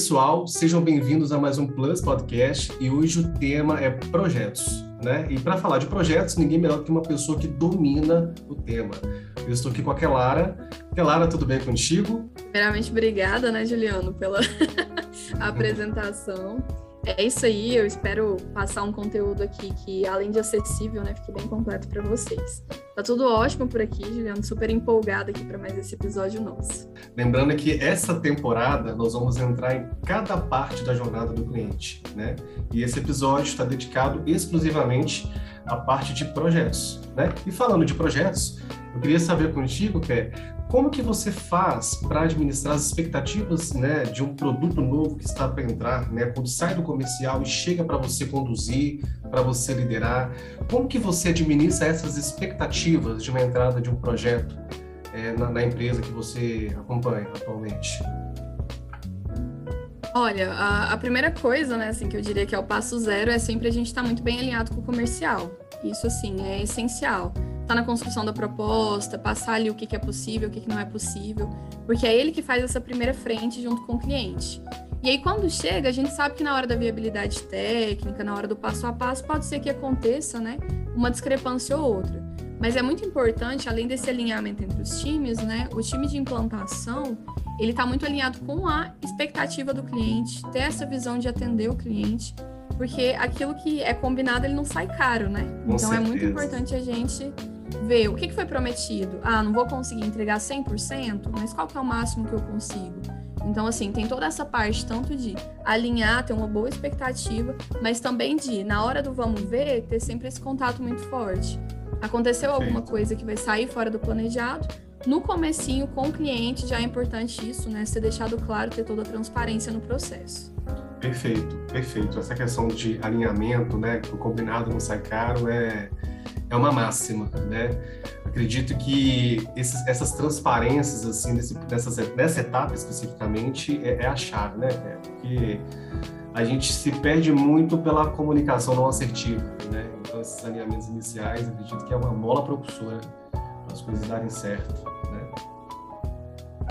pessoal, sejam bem-vindos a mais um Plus Podcast e hoje o tema é projetos, né? E para falar de projetos, ninguém melhor que uma pessoa que domina o tema. Eu estou aqui com a Kelara. Kelara, tudo bem contigo? Primeiramente, obrigada, né, Juliano, pela apresentação. É isso aí, eu espero passar um conteúdo aqui que, além de acessível, né, fique bem completo para vocês. Tá tudo ótimo por aqui, Juliano, super empolgada aqui para mais esse episódio nosso. Lembrando que essa temporada nós vamos entrar em cada parte da jornada do cliente, né? E esse episódio está dedicado exclusivamente à parte de projetos, né? E falando de projetos, eu queria saber contigo, Pé, como que você faz para administrar as expectativas né, de um produto novo que está para entrar, né, quando sai do comercial e chega para você conduzir, para você liderar? Como que você administra essas expectativas de uma entrada de um projeto é, na, na empresa que você acompanha atualmente? Olha, a, a, primeira coisa, né, assim, que eu diria que é o passo zero é sempre a gente estar tá muito bem alinhado com o comercial. Isso, assim, é essencial tá na construção da proposta, passar ali o que, que é possível, o que, que não é possível, porque é ele que faz essa primeira frente junto com o cliente. E aí, quando chega, a gente sabe que na hora da viabilidade técnica, na hora do passo a passo, pode ser que aconteça, né, uma discrepância ou outra. Mas é muito importante, além desse alinhamento entre os times, né, o time de implantação, ele está muito alinhado com a expectativa do cliente, ter essa visão de atender o cliente, porque aquilo que é combinado, ele não sai caro, né? Com então certeza. é muito importante a gente ver o que, que foi prometido. Ah, não vou conseguir entregar 100%, mas qual que é o máximo que eu consigo? Então, assim, tem toda essa parte, tanto de alinhar, ter uma boa expectativa, mas também de, na hora do vamos ver, ter sempre esse contato muito forte. Aconteceu Perfeito. alguma coisa que vai sair fora do planejado, no comecinho, com o cliente, já é importante isso, né? Ser deixado claro, ter toda a transparência no processo. Perfeito, perfeito. Essa questão de alinhamento, né? Que o combinado não sai caro é é uma máxima, né? Acredito que esses, essas transparências, assim, nessas, nessa etapa especificamente, é, é a chave, né? É porque a gente se perde muito pela comunicação não assertiva, né? Então, esses alinhamentos iniciais, acredito que é uma mola propulsora para as coisas darem certo, né?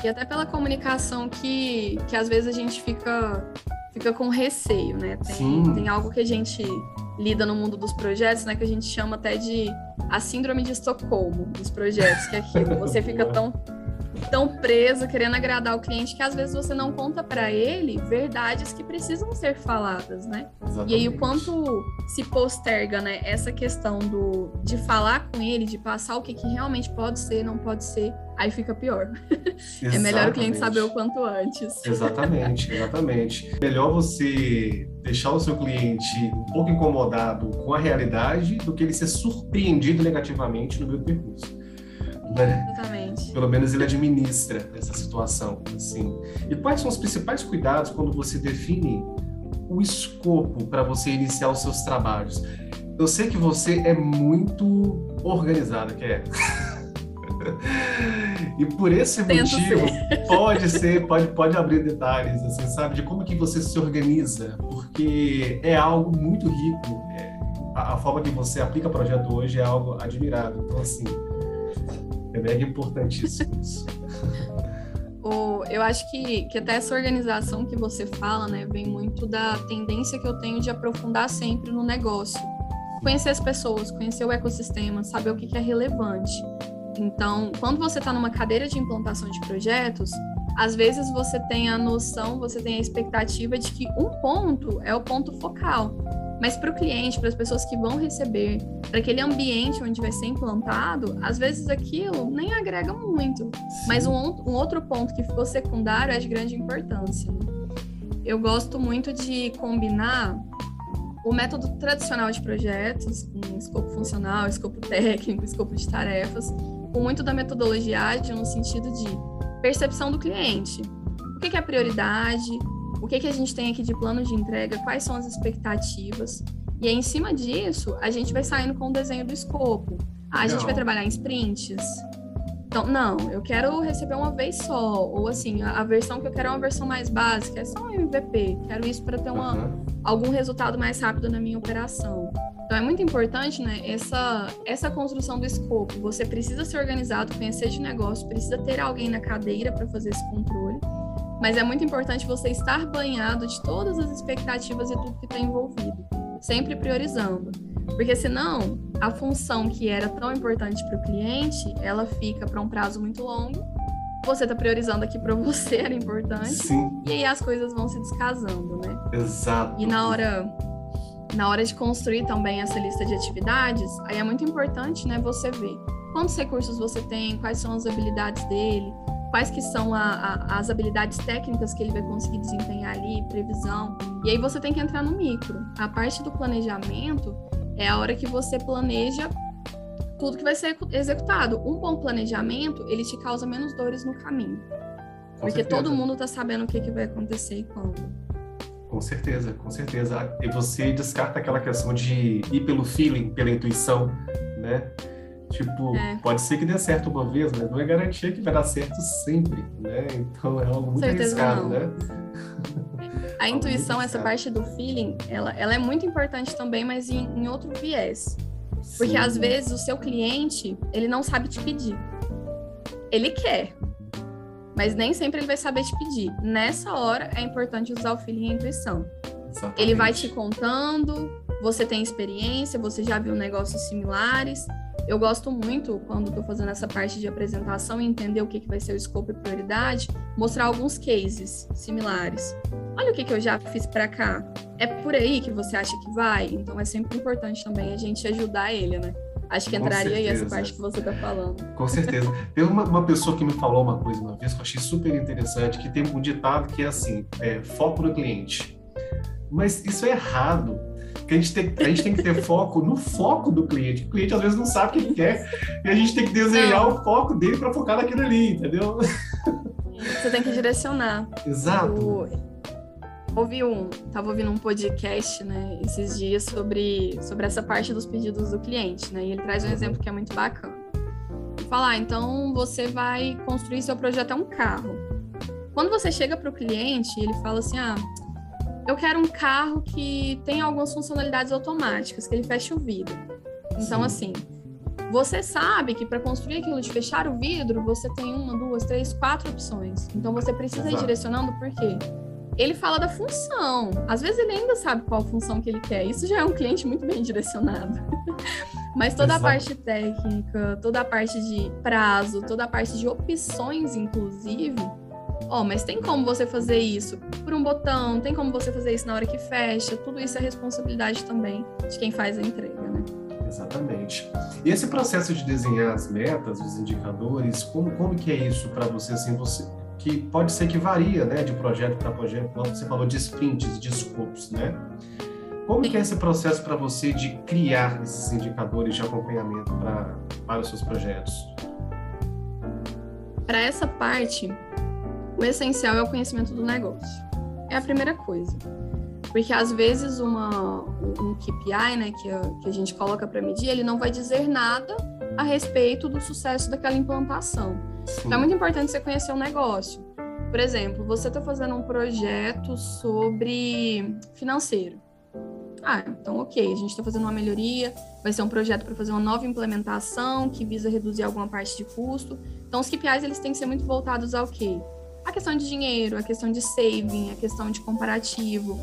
E até pela comunicação que, que às vezes a gente fica, fica com receio, né? Tem, tem algo que a gente lida no mundo dos projetos, né, que a gente chama até de a síndrome de Estocolmo dos projetos, que é aquilo, você fica tão tão preso querendo agradar o cliente que às vezes você não conta para ele verdades que precisam ser faladas, né? Exatamente. E aí o quanto se posterga, né, essa questão do de falar com ele, de passar o que, que realmente pode ser, não pode ser, aí fica pior. é melhor o cliente saber o quanto antes. Exatamente, exatamente. Melhor você deixar o seu cliente um pouco incomodado com a realidade do que ele ser surpreendido negativamente no meio do percurso. Né? Exatamente. Pelo menos ele administra essa situação, assim. E quais são os principais cuidados quando você define o escopo para você iniciar os seus trabalhos? Eu sei que você é muito organizada, que é. E por esse Tento motivo, ser. pode ser, pode, pode abrir detalhes, assim, sabe, de como que você se organiza, porque é algo muito rico. É, a, a, forma que você aplica projeto hoje é algo admirável. Então, assim, é mega importantíssimo isso. o, eu acho que, que até essa organização que você fala, né, vem muito da tendência que eu tenho de aprofundar sempre no negócio. Conhecer as pessoas, conhecer o ecossistema, saber o que, que é relevante. Então, quando você está numa cadeira de implantação de projetos, às vezes você tem a noção, você tem a expectativa de que um ponto é o ponto focal. Mas para o cliente, para as pessoas que vão receber, para aquele ambiente onde vai ser implantado, às vezes aquilo nem agrega muito. Mas um, um, outro ponto que ficou secundário é de grande importância. Eu gosto muito de combinar o método tradicional de projetos, com escopo funcional, escopo técnico, escopo de tarefas, com muito da metodologia ágil no sentido de percepção do cliente. O que é prioridade? o que, que a gente tem aqui de plano de entrega, quais são as expectativas. E aí, em cima disso, a gente vai saindo com o desenho do escopo. Ah, a gente vai trabalhar em sprints. Então, não, eu quero receber uma vez só. Ou assim, a, a versão que eu quero é uma versão mais básica, é só um MVP. Quero isso para ter uma, uhum. algum resultado mais rápido na minha operação. Então é muito importante, né, essa, essa construção do escopo. Você precisa ser organizado, conhecer de negócio, precisa ter alguém na cadeira para fazer esse controle. Mas é muito importante você estar banhado de todas as expectativas e tudo que está envolvido, sempre priorizando. Porque senão, a função que era tão importante para o cliente, ela fica para um prazo muito longo. Você está priorizando aqui para você era importante. Sim. E aí as coisas vão se descasando, né? Exato. E na hora na hora de construir também essa lista de atividades, aí é muito importante, né, você ver quantos recursos você tem, quais são as habilidades dele, quais que são a, a, as habilidades técnicas que ele vai conseguir desempenhar ali, previsão. E aí você tem que entrar no micro. A parte do planejamento é a hora que você planeja tudo que vai ser executado. Um bom planejamento, ele te causa menos dores no caminho. Com porque certeza. todo mundo está sabendo o que, que vai acontecer e quando. Com certeza, com certeza. E você descarta aquela questão de ir pelo feeling, pela intuição, né? Tipo, é. pode ser que dê certo uma vez, mas não é garantia que vai dar certo sempre, né? Então é algo muito certeza arriscado, não. né? A intuição, essa parte do feeling, ela, ela é muito importante também, mas em, em outro viés. Porque Sim. às vezes o seu cliente, ele não sabe te pedir. Ele quer, mas nem sempre ele vai saber te pedir. Nessa hora é importante usar o feeling e a intuição. Exatamente. Ele vai te contando, você tem experiência, você já viu negócios similares. Eu gosto muito, quando estou fazendo essa parte de apresentação e entender o que, que vai ser o escopo e prioridade, mostrar alguns cases similares. Olha o que, que eu já fiz para cá. É por aí que você acha que vai? Então é sempre importante também a gente ajudar ele, né? Acho que entraria aí essa parte que você está falando. Com certeza. Tem uma, uma, pessoa que me falou uma coisa uma vez que eu achei super interessante, que tem um ditado que é assim, é, foco no cliente. Mas isso é errado que a gente tem, a gente tem que ter foco no foco do cliente. O cliente às vezes não sabe o que ele quer e a gente tem que desenhar não. o foco dele para focar naquilo ali, entendeu? Você tem que direcionar. Exato. O... Ouvi um, tava ouvindo um podcast, né, esses dias sobre, sobre essa parte dos pedidos do cliente, né? E ele traz um uhum. exemplo que é muito bacana. Falar, ah, então você vai construir seu projeto é um carro. Quando você chega para o cliente, ele fala assim: "Ah, eu quero um carro que tenha algumas funcionalidades automáticas, que ele feche o vidro. Então, Sim. assim, você sabe que para construir aquilo de fechar o vidro, você tem uma, duas, três, quatro opções. Então, você precisa Exato. ir direcionando por quê? Ele fala da função. Às vezes ele ainda sabe qual função que ele quer. Isso já é um cliente muito bem direcionado. Mas toda Exato. a parte técnica, toda a parte de prazo, toda a parte de opções, inclusive, Ó, oh, mas tem como você fazer isso por um botão, tem como você fazer isso na hora que fecha, tudo isso é responsabilidade também de quem faz a entrega, né? Exatamente. E esse processo de desenhar as metas, os indicadores, como, como que é isso para você, assim, você, que pode ser que varia, né, de projeto para projeto, como você falou de sprints, de escopos, né? Como que é esse processo para você de criar esses indicadores de acompanhamento pra, para os seus projetos? Para essa parte, o essencial é o conhecimento do negócio. É a primeira coisa. Porque às vezes uma, um KPI, né, que a, que a gente coloca para medir, ele não vai dizer nada a respeito do sucesso daquela implantação. Então é muito importante você conhecer o negócio. Por exemplo, você está fazendo um projeto sobre financeiro. Ah, então ok, a gente está fazendo uma melhoria, vai ser um projeto para fazer uma nova implementação que visa reduzir alguma parte de custo. Então os KPIs eles têm que ser muito voltados ao quê? A questão de dinheiro, a questão de saving, a questão de comparativo.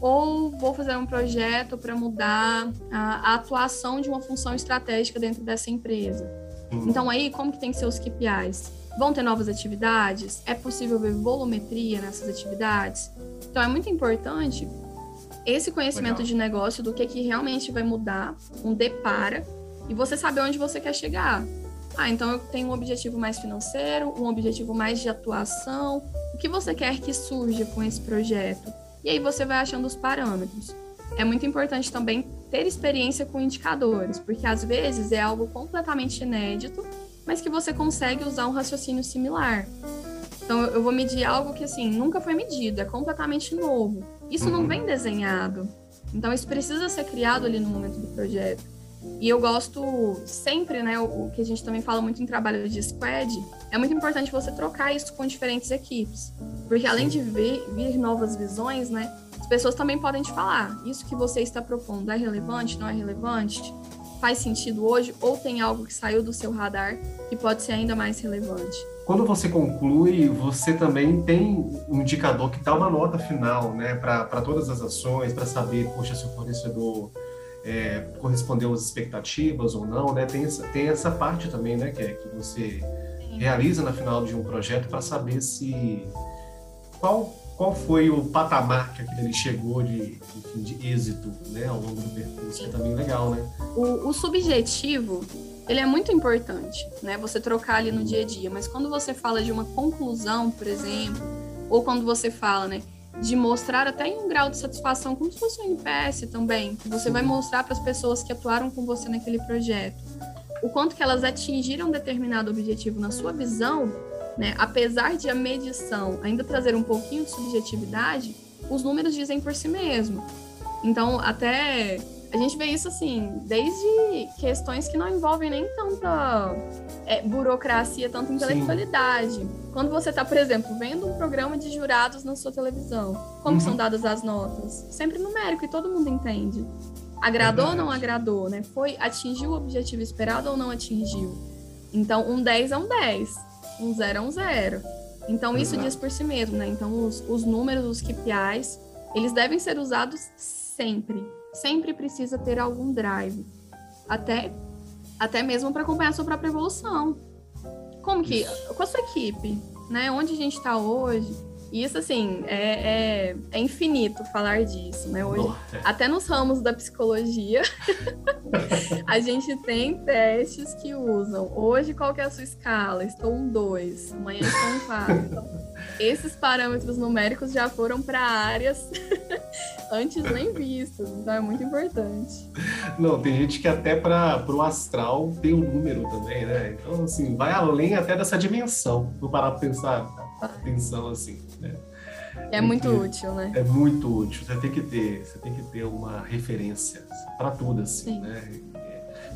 Ou vou fazer um projeto para mudar a, a, atuação de uma função estratégica dentro dessa empresa. Uhum. Então, aí, como que tem que ser os KPIs? Vão ter novas atividades? É possível ver volumetria nessas atividades? Então, é muito importante esse conhecimento Legal. de negócio do que, que realmente vai mudar, um depara, e você saber onde você quer chegar. Ah, então eu tenho um objetivo mais financeiro, um objetivo mais de atuação. O que você quer que surja com esse projeto? E aí você vai achando os parâmetros. É muito importante também ter experiência com indicadores, porque às vezes é algo completamente inédito, mas que você consegue usar um raciocínio similar. Então eu vou medir algo que assim nunca foi medido, é completamente novo. Isso não uhum. vem desenhado. Então isso precisa ser criado ali no momento do projeto. E eu gosto sempre, né, o, que a gente também fala muito em trabalho de squad, é muito importante você trocar isso com diferentes equipes. Porque além de ver, vir novas visões, né, as pessoas também podem te falar, isso que você está propondo é relevante, não é relevante? Faz sentido hoje ou tem algo que saiu do seu radar que pode ser ainda mais relevante? Quando você conclui, você também tem um indicador que dá uma nota final, né, para todas as ações, para saber, poxa, se o fornecedor é, correspondeu às expectativas ou não, né? Tem essa, tem essa parte também, né, que, é, que você Sim. realiza na final de um projeto para saber se qual qual foi o patamar que aquele chegou de, enfim, de êxito, né, ao longo do percurso, que é também legal, né? O, o subjetivo, ele é muito importante, né? Você trocar ali no dia a dia, mas quando você fala de uma conclusão, por exemplo, ou quando você fala, né, de mostrar até em um grau de satisfação, como se fosse um NPS também, que você vai mostrar para as pessoas que atuaram com você naquele projeto, o quanto que elas atingiram determinado objetivo na sua visão, né? Apesar de a medição ainda trazer um pouquinho de subjetividade, os números dizem por si mesmo. Então, até a gente vê isso assim, desde questões que não envolvem nem tanta é, burocracia, tanta intelectualidade. Sim. Quando você está, por exemplo, vendo um programa de jurados na sua televisão, como uhum. são dadas as notas? Sempre numérico e todo mundo entende. Agradou ou não agradou, né? Foi, atingiu o objetivo esperado ou não atingiu? Então, um 10 é um 10, um 0 é um 0. Então, isso diz por si mesmo, né? Então, os, os números, os KPIs, eles devem ser usados sempre sempre precisa ter algum drive, até, até mesmo para acompanhar a sua própria evolução. Como que, com a sua equipe, né? Onde a gente está hoje, isso, assim, é, é, é, infinito falar disso, né? Hoje, Nossa. até nos ramos da psicologia, a gente tem testes que usam. Hoje, qual que é a sua escala? Estou um 2, amanhã estou um 4. Então, esses parâmetros numéricos já foram para áreas antes nem vistas, então é muito importante. Não, tem gente que até para o astral tem um número também, né? Então, assim, vai além até dessa dimensão, vou parar para pensar, atenção assim. Né? É muito útil, né? É muito útil. Você tem que ter, você tem que ter uma referência para tudo, assim, Sim. né?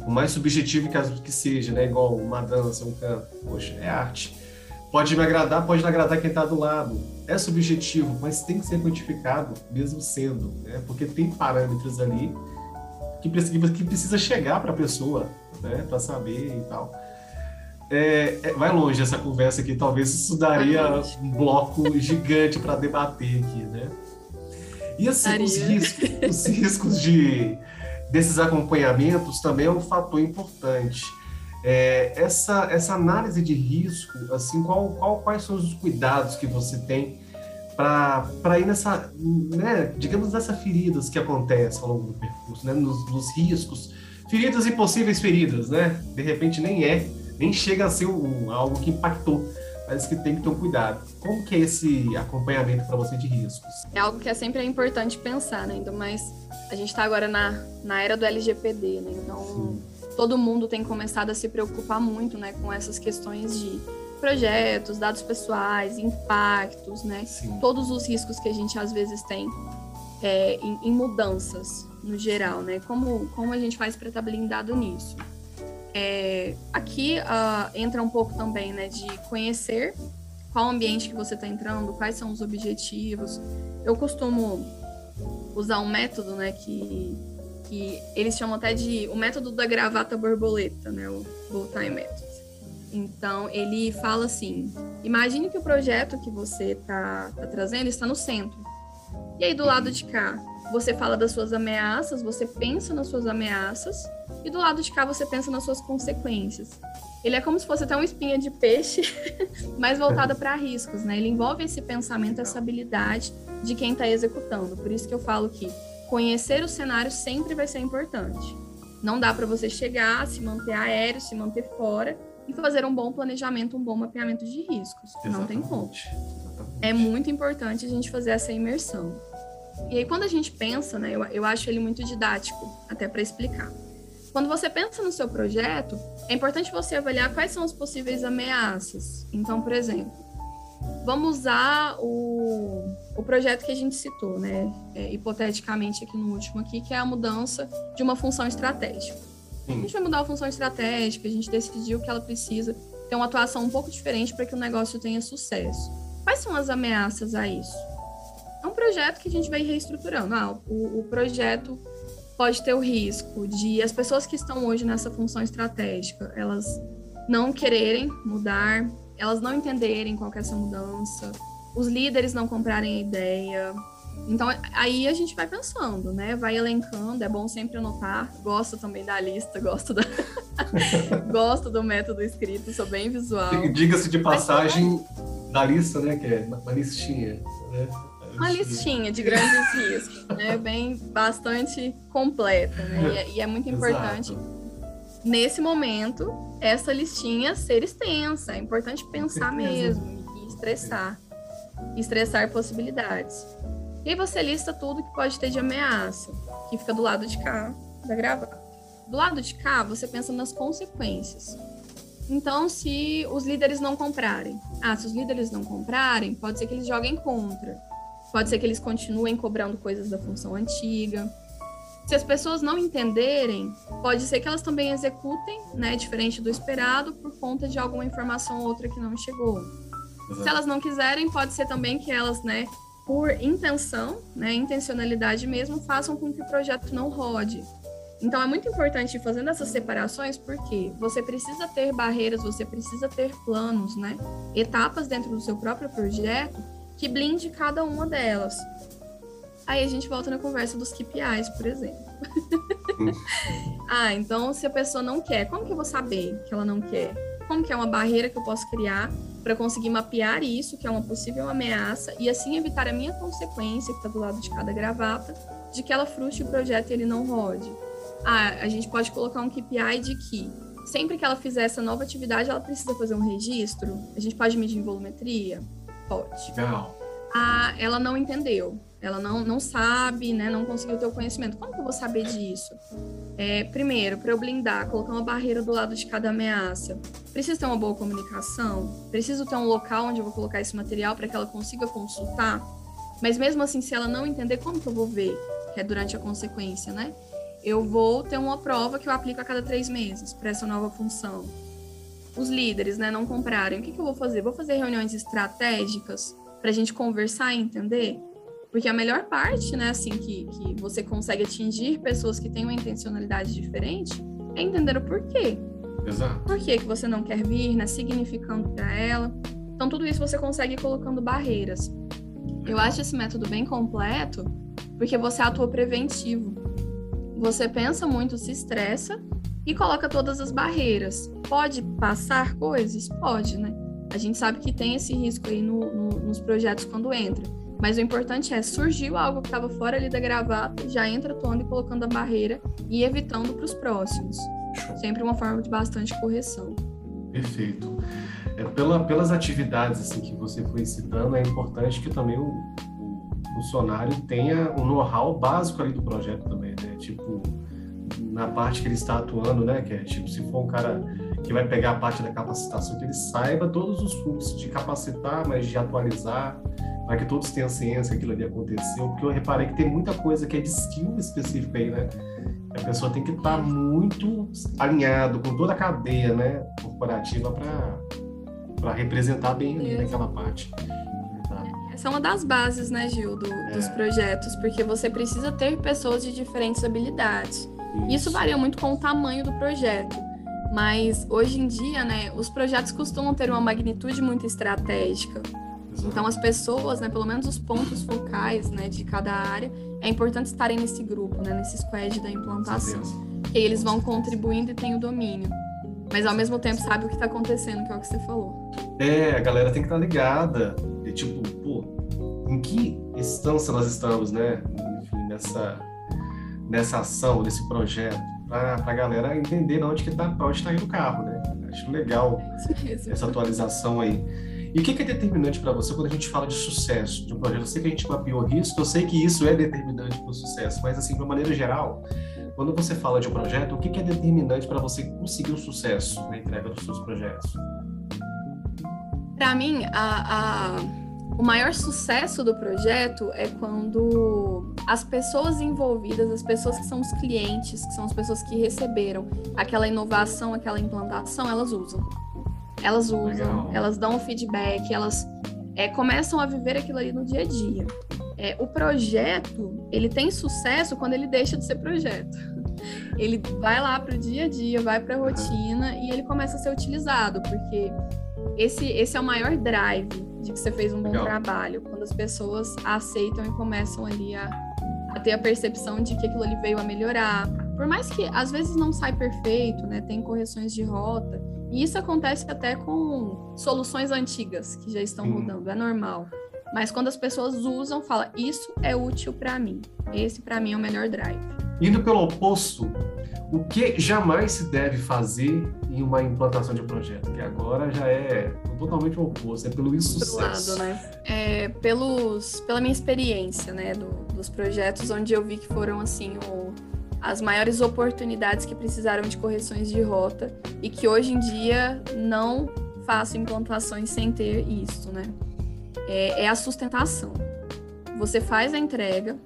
O mais subjetivo que, que seja, né? Igual uma dança, um canto. Poxa, é arte. Pode me agradar, pode não agradar quem está do lado. É subjetivo, mas tem que ser quantificado, mesmo sendo, né? Porque tem parâmetros ali que precisa, que precisa chegar para a pessoa, né? Para saber e tal. É, é, vai longe essa conversa aqui, talvez isso daria um bloco gigante para debater aqui, né? E assim, os riscos, os riscos de, desses acompanhamentos também é um fator importante. É, essa, essa análise de risco, assim, qual, qual, quais são os cuidados que você tem para ir nessa, né, digamos, nessas feridas que acontecem ao longo do percurso, né, nos, nos riscos, feridas e possíveis feridas, né? De repente nem é, nem chega a ser um, algo que impactou, mas que tem que ter um cuidado. Como que é esse acompanhamento para você de riscos? É algo que é sempre importante pensar, né? Ainda mais a gente está agora na, na era do LGPD, né? Então Sim. Todo mundo tem começado a se preocupar muito, né, com essas questões de projetos, dados pessoais, impactos, né? Sim. Todos os riscos que a gente às vezes tem é, em, em, mudanças no geral, né? Como, como a gente faz para estar blindado nisso? É, aqui uh, entra um pouco também, né, de conhecer qual ambiente que você está entrando, quais são os objetivos. Eu costumo usar um método, né, que, que eles chamam até de o método da gravata borboleta, né, o Bulltime Method. Então, ele fala assim: imagine que o projeto que você está tá trazendo está no centro. E aí, do lado de cá, você fala das suas ameaças, você pensa nas suas ameaças, e do lado de cá você pensa nas suas consequências. Ele é como se fosse até uma espinha de peixe, mais voltada para riscos, né? Ele envolve esse pensamento, essa habilidade de quem está executando. Por isso que eu falo que conhecer o cenário sempre vai ser importante. Não dá para você chegar, se manter aéreo, se manter fora e fazer um bom planejamento, um bom mapeamento de riscos. Exatamente. Não tem como. Exatamente. É muito importante a gente fazer essa imersão. E aí, quando a gente pensa, né, eu, eu acho ele muito didático, até para explicar. Quando você pensa no seu projeto, é importante você avaliar quais são as possíveis ameaças. Então, por exemplo, vamos usar o, o projeto que a gente citou, né? É, hipoteticamente aqui no último aqui, que é a mudança de uma função estratégica. A gente vai mudar a função estratégica, a gente decidiu que ela precisa ter uma atuação um pouco diferente para que o negócio tenha sucesso. Quais são as ameaças a isso? É um projeto que a gente vai reestruturando. Ah, o, o projeto pode ter o risco de as pessoas que estão hoje nessa função estratégica, elas não quererem mudar, elas não entenderem qual é essa mudança, os líderes não comprarem a ideia. Então, aí a gente vai pensando, né? Vai elencando, é bom sempre anotar. Gosto também da lista, gosto da... gosto do método escrito, sou bem visual. Diga-se de passagem da lista, né? Que é uma listinha, né? uma listinha de grandes riscos, né? Bem, bastante completa, né? E, é, e é muito importante, Exato. Nesse momento, essa listinha ser extensa. É importante pensar mesmo e estressar. Estressar possibilidades. E aí você lista tudo que pode ter de ameaça, que fica do lado de cá da gravata. Do lado de cá, você pensa nas consequências. Então, se os líderes não comprarem, ah, se os líderes não comprarem, pode ser que eles joguem contra. Pode ser que eles continuem cobrando coisas da função antiga. Se as pessoas não entenderem, pode ser que elas também executem, né, diferente do esperado, por conta de alguma informação ou outra que não chegou. Exato. Se elas não quiserem, pode ser também que elas, né, por intenção, né, intencionalidade mesmo, façam com que o projeto não rode. Então é muito importante ir fazendo essas separações porque você precisa ter barreiras, você precisa ter planos, né, etapas dentro do seu próprio projeto que blinde cada uma delas. Aí a gente volta na conversa dos KPIs, por exemplo. ah, então se a pessoa não quer, como que eu vou saber que ela não quer? Como que é uma barreira que eu posso criar para conseguir mapear isso, que é uma possível ameaça, e assim evitar a minha consequência, que está do lado de cada gravata, de que ela frustre o projeto e ele não rode. Ah, a gente pode colocar um KPI de que sempre que ela fizer essa nova atividade, ela precisa fazer um registro. A gente pode medir em volumetria? Pode. Legal. Ah, ela não entendeu, ela não, não sabe, né, não conseguiu ter o conhecimento. Como que eu vou saber disso? É, primeiro, para eu blindar, colocar uma barreira do lado de cada ameaça, preciso ter uma boa comunicação, preciso ter um local onde eu vou colocar esse material para que ela consiga consultar. Mas mesmo assim, se ela não entender, como que eu vou ver? Que é durante a consequência, né? Eu vou ter uma prova que eu aplico a cada três meses para essa nova função os líderes né, não comprarem, o que, que eu vou fazer? Vou fazer reuniões estratégicas para a gente conversar e entender? Porque a melhor parte, né, assim, que, que você consegue atingir pessoas que têm uma intencionalidade diferente é entender o porquê. Exato. Por que, que você não quer vir, né? Significando para ela. Então, tudo isso você consegue colocando barreiras. Eu acho esse método bem completo porque você atua preventivo. Você pensa muito, se estressa e coloca todas as barreiras. Pode passar coisas? Pode, né? A gente sabe que tem esse risco aí no, no, nos projetos quando entra. Mas o importante é, surgiu algo que estava fora ali da gravata, já entra atuando e colocando a barreira e evitando para os próximos. Sempre uma forma de bastante correção. Perfeito. É, pela, pelas atividades assim, que você foi citando, é importante que também o, o funcionário tenha um know-how básico ali do projeto também, né? Tipo, na parte que ele está atuando, né? Que é tipo, se for um cara que vai pegar a parte da capacitação, que ele saiba todos os fluxos de capacitar, mas de atualizar, para que todos tenham ciência que aquilo ali aconteceu, porque eu reparei que tem muita coisa que é de skill específica aí, né? A pessoa tem que estar tá muito alinhado com toda a cadeia, né, corporativa para representar bem ali naquela parte. Essa é uma das bases, né, Gil, do, é. dos projetos, porque você precisa ter pessoas de diferentes habilidades. Isso. Isso varia muito com o tamanho do projeto. Mas hoje em dia, né, os projetos costumam ter uma magnitude muito estratégica. Então as pessoas, né, pelo menos os pontos focais, né, de cada área, é importante estarem nesse grupo, né, nesse squad da implantação. Que eles vão contribuindo e têm o domínio. Mas ao mesmo tempo sabe o que está acontecendo, que é o que você falou. É, a galera tem que estar tá ligada. E, tipo, pô, em que instância nós estamos, né? Enfim, nessa, nessa ação, nesse projeto para a galera entender onde que tá, para onde está indo o carro, né? Acho legal essa atualização aí. E o que, que é determinante para você quando a gente fala de sucesso de um projeto? Eu sei que a gente mapeou risco, eu sei que isso é determinante para o sucesso, mas assim, de uma maneira geral, quando você fala de um projeto, o que, que é determinante para você conseguir o sucesso na entrega dos seus projetos? Para mim, a, a, o maior sucesso do projeto é quando as pessoas envolvidas, as pessoas que são os clientes, que são as pessoas que receberam aquela inovação, aquela implantação, elas usam. Elas usam, Legal. elas dão feedback, elas é, começam a viver aquilo ali no dia a dia. É, o projeto, ele tem sucesso quando ele deixa de ser projeto. Ele vai lá para o dia a dia, vai para a rotina e ele começa a ser utilizado, porque esse, esse é o maior drive de que você fez um bom Legal. trabalho, quando as pessoas aceitam e começam ali a, a ter a percepção de que aquilo ali veio a melhorar. Por mais que às vezes não sai perfeito, né? Tem correções de rota, e isso acontece até com soluções antigas que já estão mudando, é normal. Mas quando as pessoas usam, fala, isso é útil para mim. Esse para mim é o melhor drive. Indo pelo oposto, o que jamais se deve fazer em uma implantação de projeto? Que agora já é totalmente o oposto, é pelo insucesso. Lado, né? É, pelos, pela minha experiência, né, do, dos projetos onde eu vi que foram assim o, as maiores oportunidades que precisaram de correções de rota e que hoje em dia não faço implantações sem ter isso, né? É, é a sustentação. Você faz a entrega,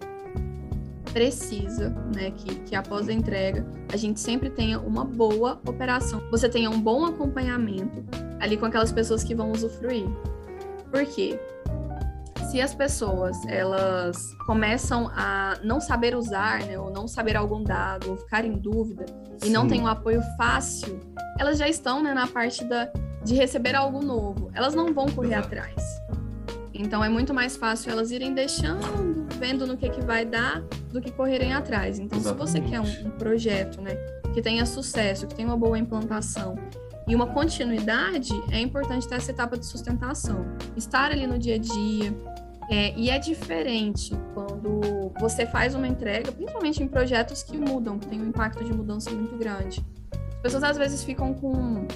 precisa, né, que, que após a entrega a gente sempre tenha uma boa operação, você tenha um bom acompanhamento ali com aquelas pessoas que vão usufruir. Por quê? Se as pessoas elas começam a não saber usar, né, ou não saber algum dado, ou ficar em dúvida Sim. e não tem um apoio fácil, elas já estão né, na parte da, de receber algo novo. Elas não vão correr atrás. Então é muito mais fácil elas irem deixando, vendo no que, que vai dar, do que correrem atrás. Então, Exatamente. se você quer um, um, projeto né, que tenha sucesso, que tenha uma boa implantação e uma continuidade, é importante ter essa etapa de sustentação. Estar ali no dia a dia. É, e é diferente quando você faz uma entrega, principalmente em projetos que mudam, que tem um impacto de mudança muito grande. As pessoas às vezes ficam com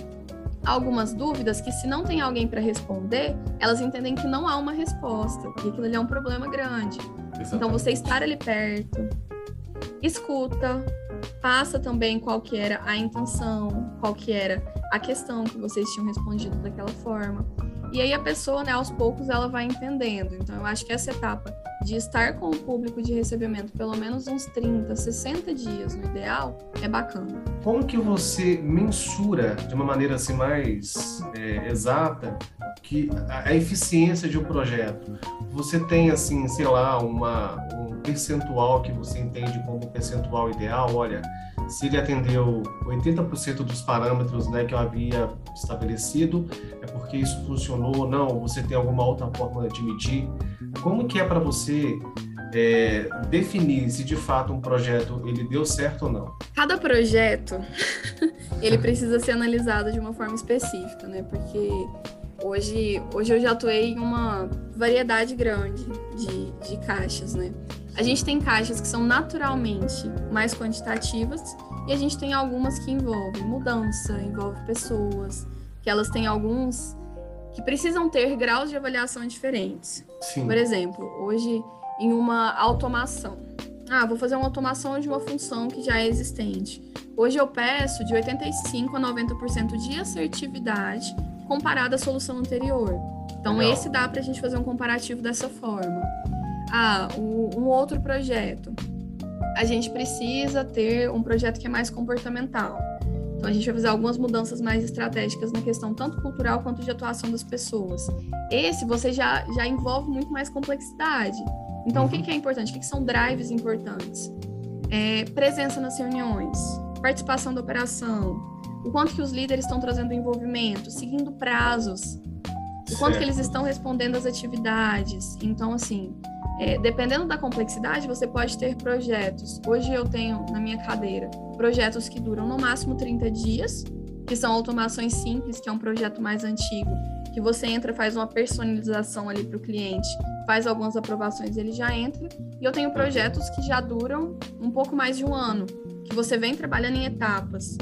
algumas dúvidas que, se não tem alguém para responder, elas entendem que não há uma resposta, e aquilo ali é um problema grande. Exatamente. Então, você estar ali perto, escuta, passa também qual que era a intenção, qual que era a questão que vocês tinham respondido daquela forma. E aí a pessoa, né, aos poucos, ela vai entendendo. Então, eu acho que essa etapa de estar com o público de recebimento pelo menos uns 30, 60 dias no ideal, é bacana. Como que você mensura de uma maneira assim mais é, exata que a, a, eficiência de um projeto? Você tem assim, sei lá, uma, um percentual que você entende como percentual ideal? Olha, se ele atendeu 80% dos parâmetros né, que eu havia estabelecido, é porque isso funcionou ou não? Você tem alguma outra forma de medir? Como que é para você é, definir se de fato um projeto ele deu certo ou não? Cada projeto ele precisa ser analisado de uma forma específica, né? Porque hoje, hoje eu já atuei em uma variedade grande de, de caixas, né? A gente tem caixas que são naturalmente mais quantitativas e a gente tem algumas que envolvem mudança, envolvem pessoas, que elas têm alguns que precisam ter graus de avaliação diferentes. Sim. Por exemplo, hoje em uma automação. Ah, vou fazer uma automação de uma função que já é existente. Hoje eu peço de 85 a 90% de assertividade comparada à solução anterior. Então, Legal. esse dá para a gente fazer um comparativo dessa forma. Ah, um outro projeto. A gente precisa ter um projeto que é mais comportamental. Então, a gente vai fazer algumas mudanças mais estratégicas na questão tanto cultural quanto de atuação das pessoas. Esse você já, já envolve muito mais complexidade. Então, uhum. o que, que, é importante? O que, que são drives importantes? É, presença nas reuniões, participação da operação, o quanto que os líderes estão trazendo envolvimento, seguindo prazos, o quanto que eles estão respondendo às atividades. Então, assim, é, dependendo da complexidade, você pode ter projetos. Hoje eu tenho na minha cadeira projetos que duram no máximo 30 dias, que são automações simples, que é um projeto mais antigo, que você entra, faz uma personalização ali para o cliente, faz algumas aprovações, ele já entra. E eu tenho projetos que já duram um pouco mais de um ano, que você vem trabalhando em etapas,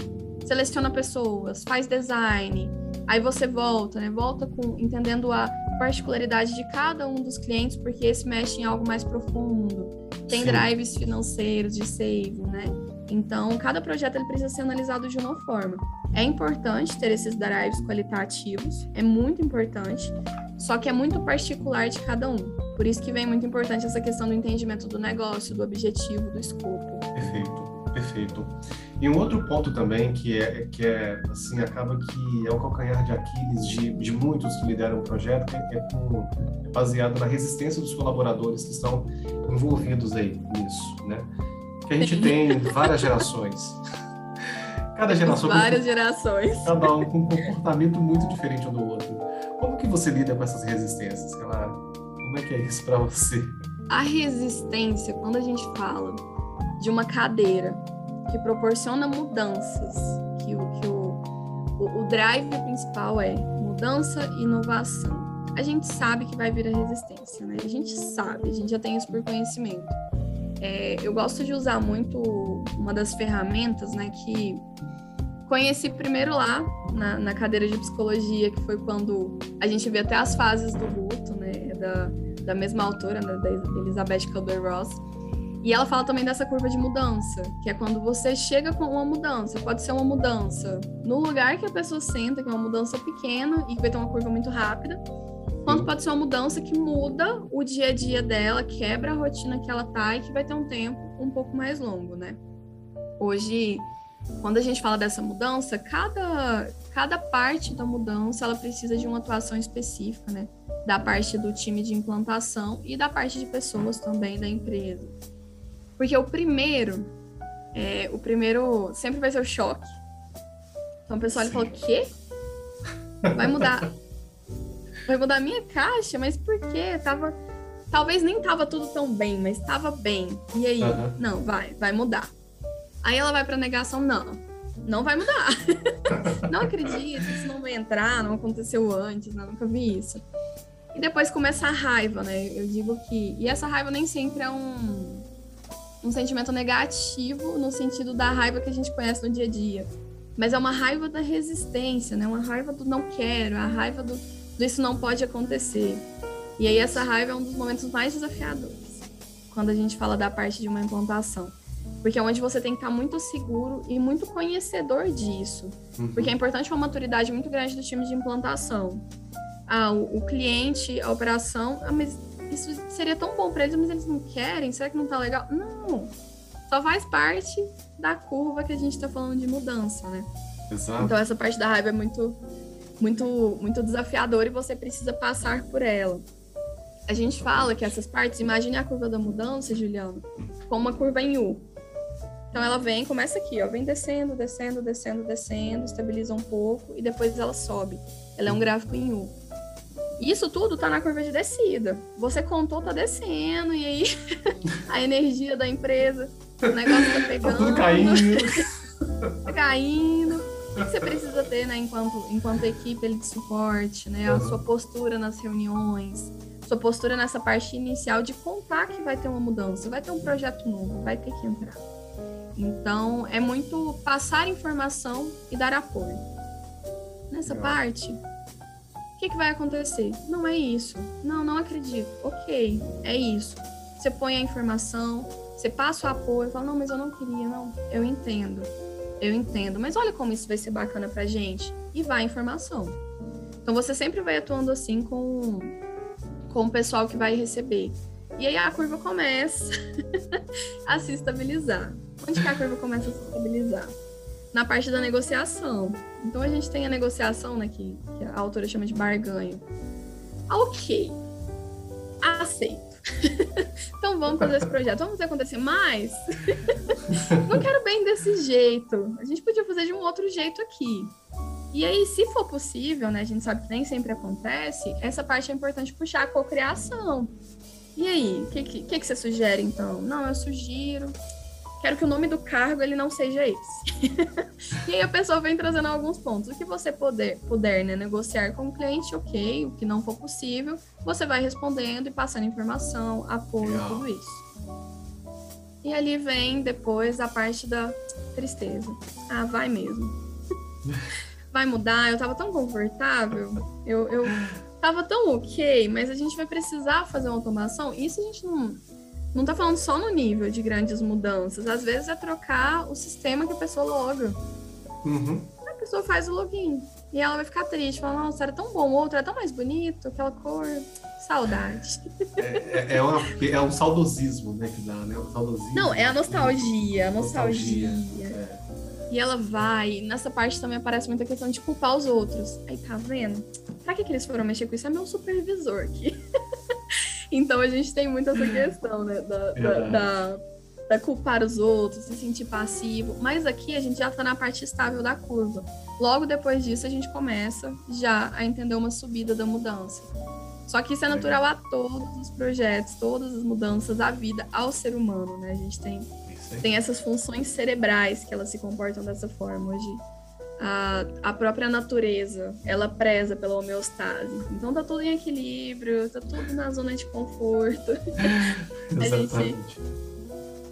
seleciona pessoas, faz design, aí você volta, né? Volta com entendendo a particularidade de cada um dos clientes, porque esse mexe em algo mais profundo. Tem Sim. drives financeiros de saving, né? Então, cada projeto ele precisa ser analisado de uma forma. É importante ter esses drives qualitativos, é muito importante, só que é muito particular de cada um. Por isso que vem muito importante essa questão do entendimento do negócio, do objetivo, do escopo. Perfeito, perfeito. E um outro ponto também que é, que é assim, acaba que é o calcanhar de Aquiles de, de muitos que lideram o projeto, é, é, com, é baseado na resistência dos colaboradores que estão envolvidos aí nisso, né? Que a gente tem várias gerações. Cada geração. Várias com, gerações. Cada um com um comportamento muito diferente um do outro. Como que você lida com essas resistências, Clara? Como é que é isso para você? A resistência, quando a gente fala de uma cadeira que proporciona mudanças, que o, que o, o, o drive principal é mudança e inovação. A gente sabe que vai vir a resistência, né? A gente sabe, a gente já tem isso por conhecimento. É, eu gosto de usar muito uma das ferramentas, né, que conheci primeiro lá na, na, cadeira de psicologia, que foi quando a gente vê até as fases do luto, né, da, da mesma autora, né, da Elizabeth Kubler-Ross. E ela fala também dessa curva de mudança, que é quando você chega com uma mudança. Pode ser uma mudança no lugar que a pessoa senta, que é uma mudança pequena e que vai ter uma curva muito rápida. Quanto pode ser uma mudança que muda o dia a dia dela, quebra a rotina que ela tá e que vai ter um tempo um pouco mais longo, né? Hoje, quando a gente fala dessa mudança, cada, cada parte da mudança ela precisa de uma atuação específica, né? Da parte do time de implantação e da parte de pessoas também da empresa. Porque o primeiro, é, o primeiro sempre vai ser o choque. Então o pessoal ele fala, o quê? Vai mudar. Vai mudar a minha caixa? Mas por quê? Tava. Talvez nem tava tudo tão bem, mas tava bem. E aí? Uhum. Não, vai, vai mudar. Aí ela vai pra negação, não. Não vai mudar. não acredito, isso não vai entrar, não aconteceu antes, não, nunca vi isso. E depois começa a raiva, né? Eu digo que. E essa raiva nem sempre é um um sentimento negativo no sentido da raiva que a gente conhece no dia a dia. Mas é uma raiva da resistência, né? Uma raiva do não quero, a raiva do, do isso não pode acontecer. E aí essa raiva é um dos momentos mais desafiadores quando a gente fala da parte de uma implantação. Porque é onde você tem que estar muito seguro e muito conhecedor disso. Uhum. Porque é importante uma maturidade muito grande do time de implantação. Ah, o, o cliente, a operação, ah, mas isso seria tão bom para eles, mas eles não querem, será que não tá legal? Não. Só faz parte da curva que a gente tá falando de mudança, né? Exato. Então essa parte da raiva é muito muito muito desafiadora e você precisa passar por ela. A gente fala que essas partes, imagine a curva da mudança, Juliano, como uma curva em U. Então ela vem, começa aqui, ó, vem descendo, descendo, descendo, descendo, estabiliza um pouco e depois ela sobe. Ela é um gráfico em U. Isso tudo tá na curva de descida. Você contou, tá descendo, e aí a energia da empresa, o negócio tá pegando. Tá tudo caindo. tá caindo. O que você precisa ter, né, enquanto, enquanto equipe de suporte, né? A sua postura nas reuniões, sua postura nessa parte inicial de contar que vai ter uma mudança, vai ter um projeto novo, vai ter que entrar. Então, é muito passar informação e dar apoio. Nessa Legal. parte, o que, que vai acontecer? Não é isso. Não, não acredito. Ok, é isso. Você põe a informação, você passa o apoio, fala, não, mas eu não queria, não. Eu entendo. Eu entendo. Mas olha como isso vai ser bacana pra gente. E vai a informação. Então você sempre vai atuando assim com, com o pessoal que vai receber. E aí a curva começa a se estabilizar. Onde que a curva começa a se estabilizar? Na parte da negociação. Então a gente tem a negociação, né, que, que a autora chama de barganho. Ah, ok, aceito. então vamos fazer esse projeto, vamos fazer acontecer mais? Não quero bem desse jeito. A gente podia fazer de um outro jeito aqui. E aí, se for possível, né, a gente sabe que nem sempre acontece, essa parte é importante puxar a cocriação. E aí, o que, que, que, você sugere então? Não, eu sugiro quero que o nome do cargo ele não seja esse. e aí a pessoa vem trazendo alguns pontos. O que você puder, puder né, negociar com o cliente, ok. O que não for possível, você vai respondendo e passando informação, apoio, Legal. tudo isso. E ali vem depois a parte da tristeza. Ah, vai mesmo. vai mudar, eu tava tão confortável, eu, eu tava tão ok, mas a gente vai precisar fazer uma automação. Isso a gente não não tá falando só no nível de grandes mudanças. Às vezes é trocar o sistema que a pessoa loga. Uhum. A pessoa faz o login. E ela vai ficar triste, falando, nossa, era tão bom, o outro era tão mais bonito, aquela cor. Saudade. É, é, é, uma, é um saudosismo, né, que dá, né? Um saudosismo. Não, é a nostalgia, a nostalgia. nostalgia é. E ela vai, nessa parte também aparece muita questão de culpar os outros. Aí, tá vendo? Pra que, que eles foram mexer com isso? É meu supervisor aqui. então a gente tem muito essa questão, né? Da, da, da, da, culpar os outros, se sentir passivo. Mas aqui a gente já tá na parte estável da curva. Logo depois disso, a gente começa já a entender uma subida da mudança. Só que isso é natural a todos os projetos, todas as mudanças, a vida, ao ser humano, né? A gente tem, tem essas funções cerebrais que elas se comportam dessa forma hoje. A, a própria natureza, ela preza pela homeostase. Então tá tudo em equilíbrio, tá tudo na zona de conforto. a, gente,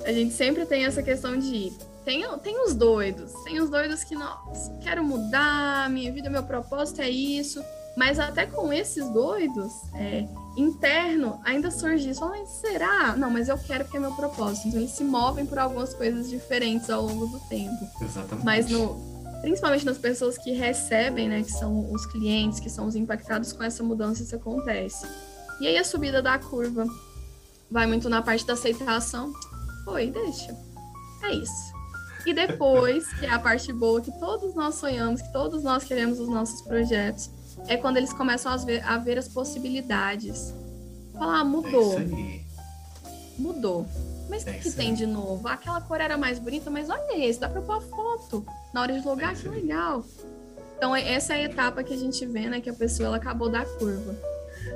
a gente sempre tem essa questão de tem, tem os doidos, tem os doidos que, nossa, quero mudar, minha vida, meu propósito é isso. Mas até com esses doidos, é, interno, ainda surge isso. Mas será? Não, mas eu quero porque é meu propósito. Então eles se movem por algumas coisas diferentes ao longo do tempo. Exatamente. Mas no, principalmente nas pessoas que recebem, né, que são os clientes, que são os impactados com essa mudança, isso acontece. E aí a subida da curva vai muito na parte da aceitação. Oi, deixa. É isso. E depois, que é a parte boa que todos nós sonhamos, que todos nós queremos os nossos projetos, é quando eles começam a ver, a ver as possibilidades. Falar, ah, mudou. É mudou. Mas o que, que tem de novo? Aquela cor era mais bonita, mas olha esse, dá pra pôr a foto. Na hora de logar, que legal. Então, essa é a etapa que a gente vê, né? Que a pessoa ela acabou da curva.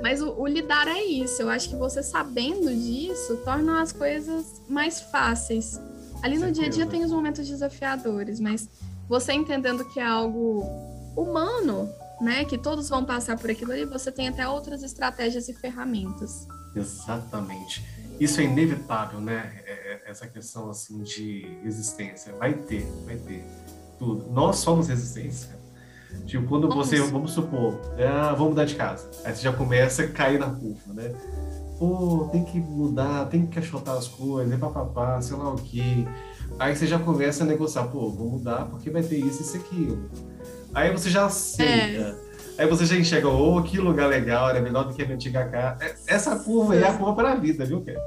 Mas o, o, lidar é isso. Eu acho que você sabendo disso torna as coisas mais fáceis. Ali no dia a dia tem os momentos desafiadores, mas você entendendo que é algo humano, né? Que todos vão passar por aquilo ali, você tem até outras estratégias e ferramentas. Exatamente. Isso é inevitável, né? É, é, essa questão assim de existência. Vai ter, vai ter. Tudo. Nós somos resistência. Tipo, quando você, vamos supor, ah, vamos mudar de casa. Aí você já começa a cair na curva, né? Pô, tem que mudar, tem que cachotar as coisas, papapá, sei lá o quê. Aí você já começa a negociar, pô, vou mudar porque vai ter isso, isso e aquilo. Aí você já aceita. É. Aí você já enxerga, oh, que lugar legal, era melhor do que a minha antiga casa. É, essa curva é a curva para a vida, viu, Kevin?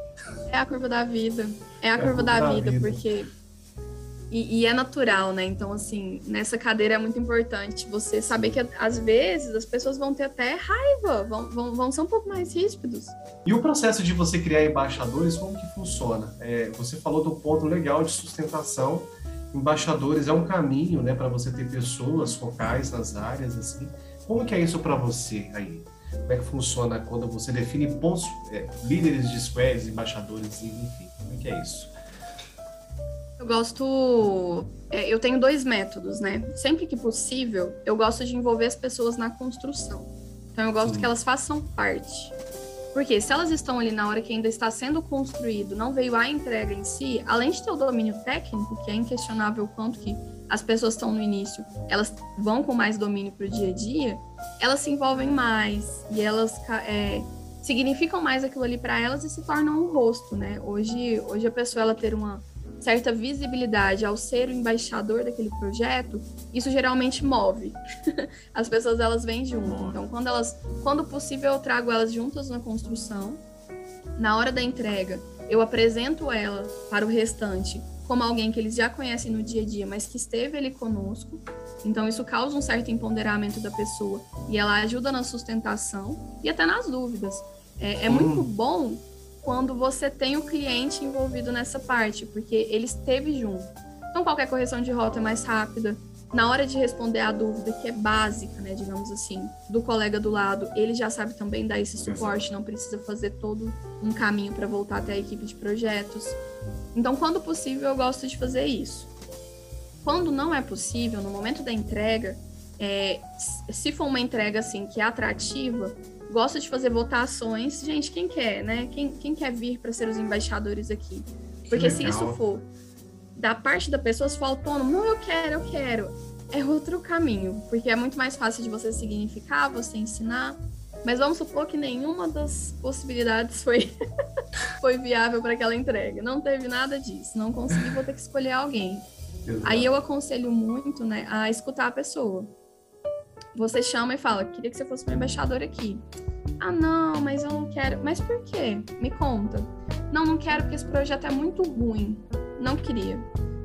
É a curva da vida. É a, é curva, a curva, da, da vida, vida, porque. E, e, é natural, né? Então, assim, nessa cadeira é muito importante você saber que, às vezes, as pessoas vão ter até raiva, vão, vão, vão ser um pouco mais ríspidos. E o processo de você criar embaixadores, como que funciona? É, você falou do ponto legal de sustentação embaixadores é um caminho, né, para você ter pessoas focais nas áreas, assim. Como que é isso para você aí? Como é que funciona quando você define pontos, é, líderes de squads, embaixadores, enfim, como é que é isso? Eu gosto. É, eu tenho dois métodos, né? Sempre que possível, eu gosto de envolver as pessoas na construção. Então, eu gosto Sim. que elas façam parte. Porque se elas estão ali na hora que ainda está sendo construído, não veio a entrega em si, além de ter o domínio técnico, que é inquestionável o quanto que as pessoas estão no início, elas vão com mais domínio para o dia a dia, elas se envolvem mais e elas é, significam mais aquilo ali para elas e se tornam um rosto, né? Hoje, hoje a pessoa ela ter uma certa visibilidade ao ser o embaixador daquele projeto, isso geralmente move. As pessoas elas vêm junto. Então, quando elas, quando possível, eu trago elas juntas na construção. Na hora da entrega, eu apresento ela para o restante como alguém que eles já conhecem no dia a dia, mas que esteve ali conosco. Então, isso causa um certo empoderamento da pessoa e ela ajuda na sustentação e até nas dúvidas. É, é muito bom quando você tem o cliente envolvido nessa parte, porque ele esteve junto. Então, qualquer correção de rota é mais rápida. Na hora de responder a dúvida, que é básica, né, digamos assim, do colega do lado, ele já sabe também dar esse suporte, não precisa fazer todo um caminho para voltar até a equipe de projetos. Então, quando possível, eu gosto de fazer isso. Quando não é possível, no momento da entrega, é, se for uma entrega assim que é atrativa, gosto de fazer votações. Gente, quem quer, né? Quem, quem quer vir para ser os embaixadores aqui? Porque se isso for da parte da pessoa, se for autônomo, não, eu quero, eu quero. É outro caminho, porque é muito mais fácil de você significar, você ensinar. Mas vamos supor que nenhuma das possibilidades foi, foi viável para aquela entrega. Não teve nada disso. Não consegui, vou ter que escolher alguém. Exato. Aí eu aconselho muito né, a escutar a pessoa. Você chama e fala, queria que você fosse meu embaixador aqui. Ah, não, mas eu não quero. Mas por quê? Me conta. Não, não quero porque esse projeto é muito ruim. Não queria.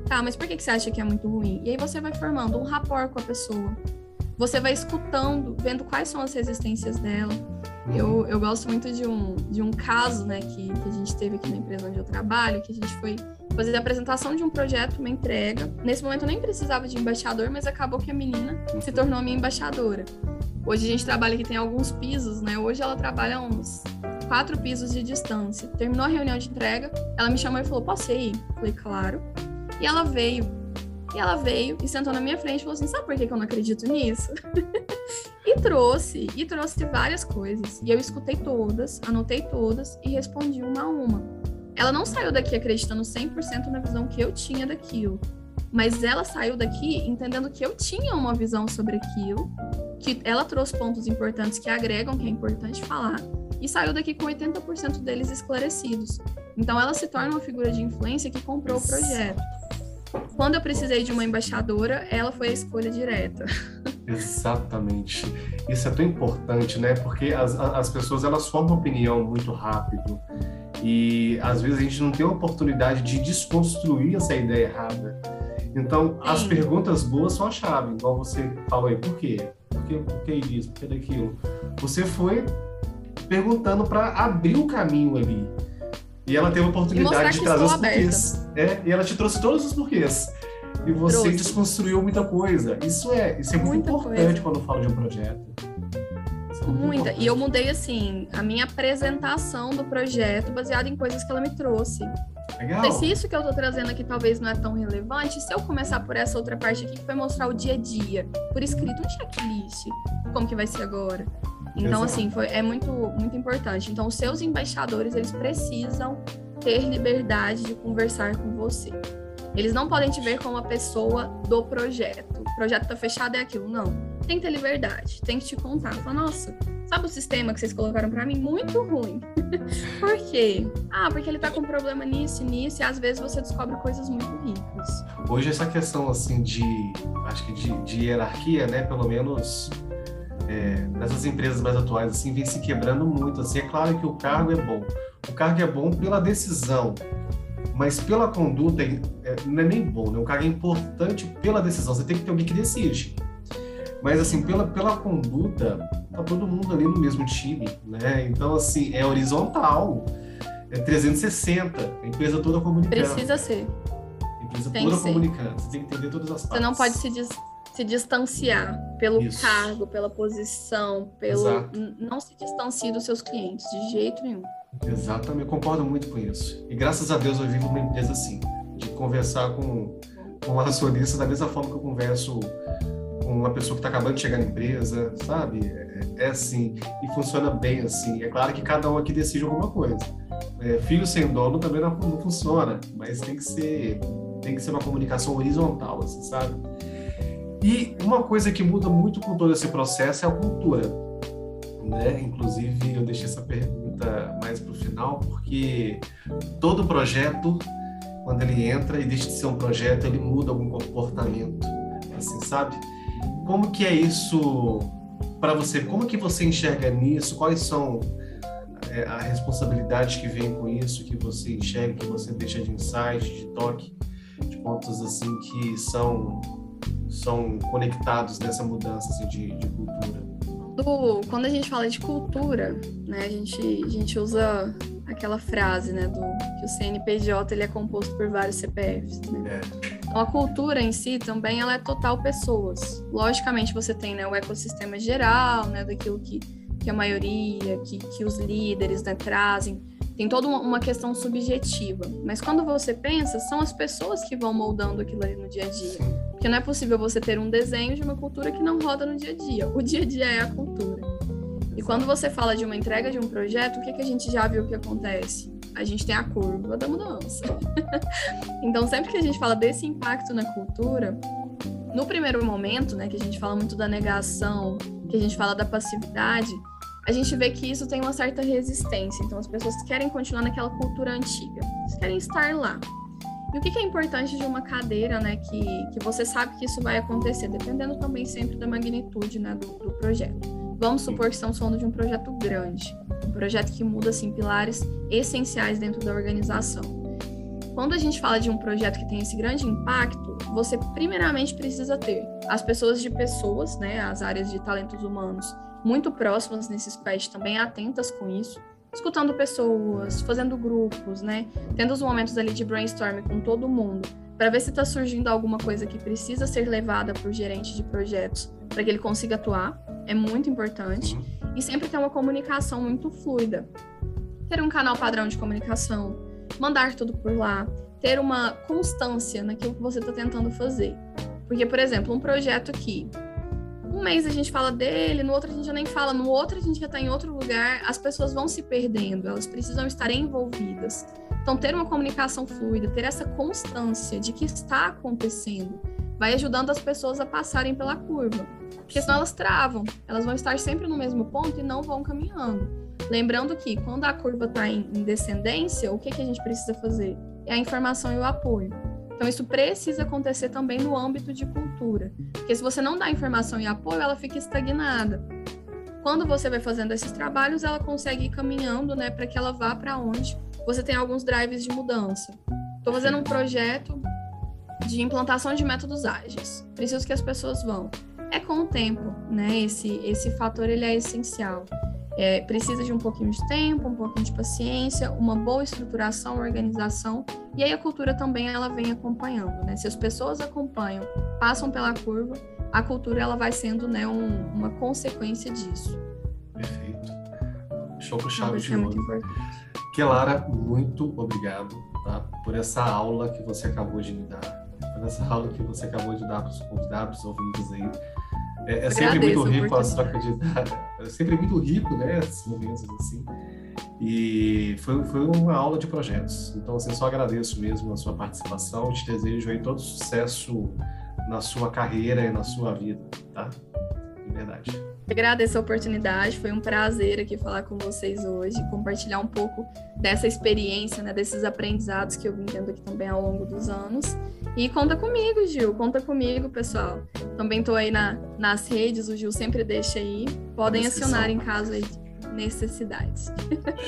Tá, mas por que você acha que é muito ruim? E aí você vai formando um rapport com a pessoa você vai escutando, vendo quais são as resistências dela. Eu, uhum. eu gosto muito de um, de um caso né, que, que a gente teve aqui na empresa onde eu trabalho, que a gente foi fazer a apresentação de um projeto, uma entrega. Nesse momento eu nem precisava de embaixador, mas acabou que a menina se tornou minha embaixadora. Hoje a gente trabalha aqui, tem alguns pisos, né? Hoje ela trabalha uns quatro pisos de distância. Terminou a reunião de entrega, ela me chamou e falou: Posso ir? Falei, claro. E ela veio. E ela veio e sentou na minha frente e falou assim: Sabe por que, eu não acredito nisso? e trouxe, e trouxe várias coisas. E eu escutei todas, anotei todas e respondi uma a uma. Ela não saiu daqui acreditando 100% na visão que eu tinha daquilo, mas ela saiu daqui entendendo que eu tinha uma visão sobre aquilo, que ela trouxe pontos importantes que agregam, que é importante falar, e saiu daqui com 80% deles esclarecidos. Então ela se torna uma figura de influência que comprou o projeto. Quando eu precisei de uma embaixadora, ela foi a escolha direta. Exatamente. Isso é tão importante, né? Porque as, as pessoas elas formam opinião muito rápido e às vezes a gente não tem a oportunidade de desconstruir essa ideia errada. Então, Sim. as perguntas boas são a chave, igual você falou aí, por quê? Por que, por que isso? Por que daquilo? Você foi perguntando para abrir o caminho ali. E ela teve a oportunidade de trazer os porquês. É, e ela te trouxe todos os porquês. E você trouxe. desconstruiu muita coisa. Isso é, isso é muito muita importante coisa. quando eu falo de um projeto. É Muita. E eu mudei, assim, a minha apresentação do projeto baseada em coisas que ela me trouxe. Legal. se isso que eu tô trazendo aqui talvez não é tão relevante, se eu começar por essa outra parte aqui que vai mostrar o dia a dia, por escrito, um checklist, como que vai ser agora? Então, Exato. assim, foi, é muito, muito importante. Então, os seus embaixadores, eles precisam ter liberdade de conversar com você. Eles não podem te ver como a pessoa do projeto. Projeto tá fechado, é aquilo. Não. Tem que ter liberdade. Tem que te contar. Fala, nossa, sabe o sistema que vocês colocaram para mim? Muito ruim. Por quê? Ah, porque ele tá com problema nisso e nisso, e às vezes você descobre coisas muito ricas. Hoje, essa questão, assim, de, acho que de, de hierarquia, né, pelo menos é, nessas empresas mais atuais assim vem se quebrando muito assim é claro que o cargo é bom o cargo é bom pela decisão mas pela conduta é, não é nem bom né? O cargo é importante pela decisão. Você tem que ter alguém que decide. Mas assim pela pela conduta tá todo mundo ali no mesmo time né? Então assim é horizontal. É 360 a empresa toda comunicando. Precisa ser. A empresa tem toda comunicando. Você tem que entender todas as partes você não pode se des se distanciar pelo Isso. cargo, pela posição, pelo Exato. não se distancie dos seus clientes de jeito nenhum. Exatamente, eu concordo muito com isso. E graças a Deus eu vivo uma empresa assim, de conversar com, com um acionista da mesma forma que eu converso com uma pessoa que está acabando de chegar na empresa, sabe? É, é, assim, e funciona bem assim. É claro que cada um aqui decide alguma coisa. É, filho sem dono também não, não funciona, mas tem que ser tem que ser uma comunicação horizontal, assim, sabe? E uma coisa que muda muito com todo esse processo é a cultura. Né? Inclusive, eu deixei essa pergunta mais para o final, porque todo projeto, quando ele entra e deixa de ser um projeto, ele muda algum comportamento, assim, sabe? Como que é isso para você? Como que você enxerga nisso? Quais são é, a responsabilidade que vem com isso, que você enxerga, que você deixa de insight, de toque, de pontos assim que são são conectados nessa mudança assim, de, de cultura? Quando a gente fala de cultura, né, a gente, a gente usa aquela frase, né, do que o CNPJ ele é composto por vários CPFs, né? É. Então a cultura em si também ela é total pessoas. Logicamente você tem, né, o ecossistema geral, né, daquilo que, que a maioria, que, que os líderes, né, trazem. Tem toda uma, uma questão subjetiva. Mas quando você pensa, são as pessoas que vão moldando aquilo ali no dia a dia. Sim. Porque não é possível você ter um desenho de uma cultura que não roda no dia a dia. O dia a dia é a cultura. E quando você fala de uma entrega de um projeto, o que, que a gente já viu que acontece? A gente tem a curva da mudança. então, sempre que a gente fala desse impacto na cultura, no primeiro momento, né, que a gente fala muito da negação, que a gente fala da passividade, a gente vê que isso tem uma certa resistência. Então, as pessoas querem continuar naquela cultura antiga, querem estar lá. E o que, é importante de uma cadeira, né, que, que você sabe que isso vai acontecer, dependendo também sempre da magnitude né, do, do projeto. Vamos supor que estamos falando de um projeto grande, um projeto que muda assim, pilares essenciais dentro da organização. Quando a gente fala de um projeto que tem esse grande impacto, você primeiramente precisa ter as pessoas de pessoas, né, as áreas de talentos humanos, muito próximas nesse aspecto, também atentas com isso, escutando pessoas, fazendo grupos, né, tendo os momentos ali de brainstorming com todo mundo, para ver se está surgindo alguma coisa que precisa ser levada para o gerente de projetos, para que ele consiga atuar, é muito importante, e sempre ter uma comunicação muito fluida. Ter um canal padrão de comunicação, mandar tudo por lá, ter uma constância naquilo que você está tentando fazer. Porque, por exemplo, um projeto que um mês a gente fala dele, no outro a gente já nem fala, no outro a gente já está em outro lugar, as pessoas vão se perdendo, elas precisam estar envolvidas. Então, ter uma comunicação fluida, ter essa constância de que está acontecendo, vai ajudando as pessoas a passarem pela curva. Porque senão elas travam, elas vão estar sempre no mesmo ponto e não vão caminhando. Lembrando que quando a curva está em, descendência, o que, que a gente precisa fazer? É a informação e o apoio. Então, isso precisa acontecer também no âmbito de cultura. Porque se você não dá informação e apoio, ela fica estagnada. Quando você vai fazendo esses trabalhos, ela consegue ir caminhando né, para que ela vá para onde você tem alguns drives de mudança. Estou fazendo um projeto de implantação de métodos ágeis. Preciso que as pessoas vão. É com o tempo, né? Esse, esse fator ele é essencial. É, precisa de um pouquinho de tempo, um pouquinho de paciência, uma boa estruturação, organização, e aí a cultura também ela vem acompanhando, né? Se as pessoas acompanham, passam pela curva, a cultura ela vai sendo né, um, uma consequência disso. Perfeito. Show com chave de ouro. Kelara, muito obrigado tá, por essa aula que você acabou de me dar, por essa aula que você acabou de dar para os convidados, ouvintes aí é, é sempre muito rico a troca de É sempre muito rico, né? Esses momentos assim. E foi, foi uma aula de projetos. Então, assim, só agradeço mesmo a sua participação. Te desejo aí todo sucesso na sua carreira e na sua vida, tá? De verdade. Agradeço a oportunidade, foi um prazer aqui falar com vocês hoje, compartilhar um pouco dessa experiência, né, desses aprendizados que eu vim tendo aqui também ao longo dos anos. E conta comigo, Gil, conta comigo, pessoal. Também estou aí na, nas redes, o Gil sempre deixa aí. Podem acionar em caso de necessidades.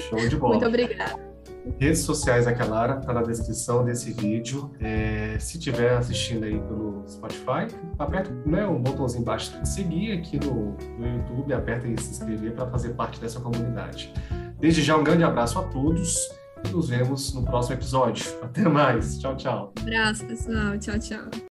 Show de bola. Muito obrigada. Redes sociais da Kelara tá na descrição desse vídeo. É, se estiver assistindo aí pelo Spotify, aperta né, um botãozinho embaixo de seguir aqui no, no YouTube, aperta em se inscrever para fazer parte dessa comunidade. Desde já um grande abraço a todos e nos vemos no próximo episódio. Até mais. Tchau, tchau. Um abraço, pessoal. Tchau, tchau.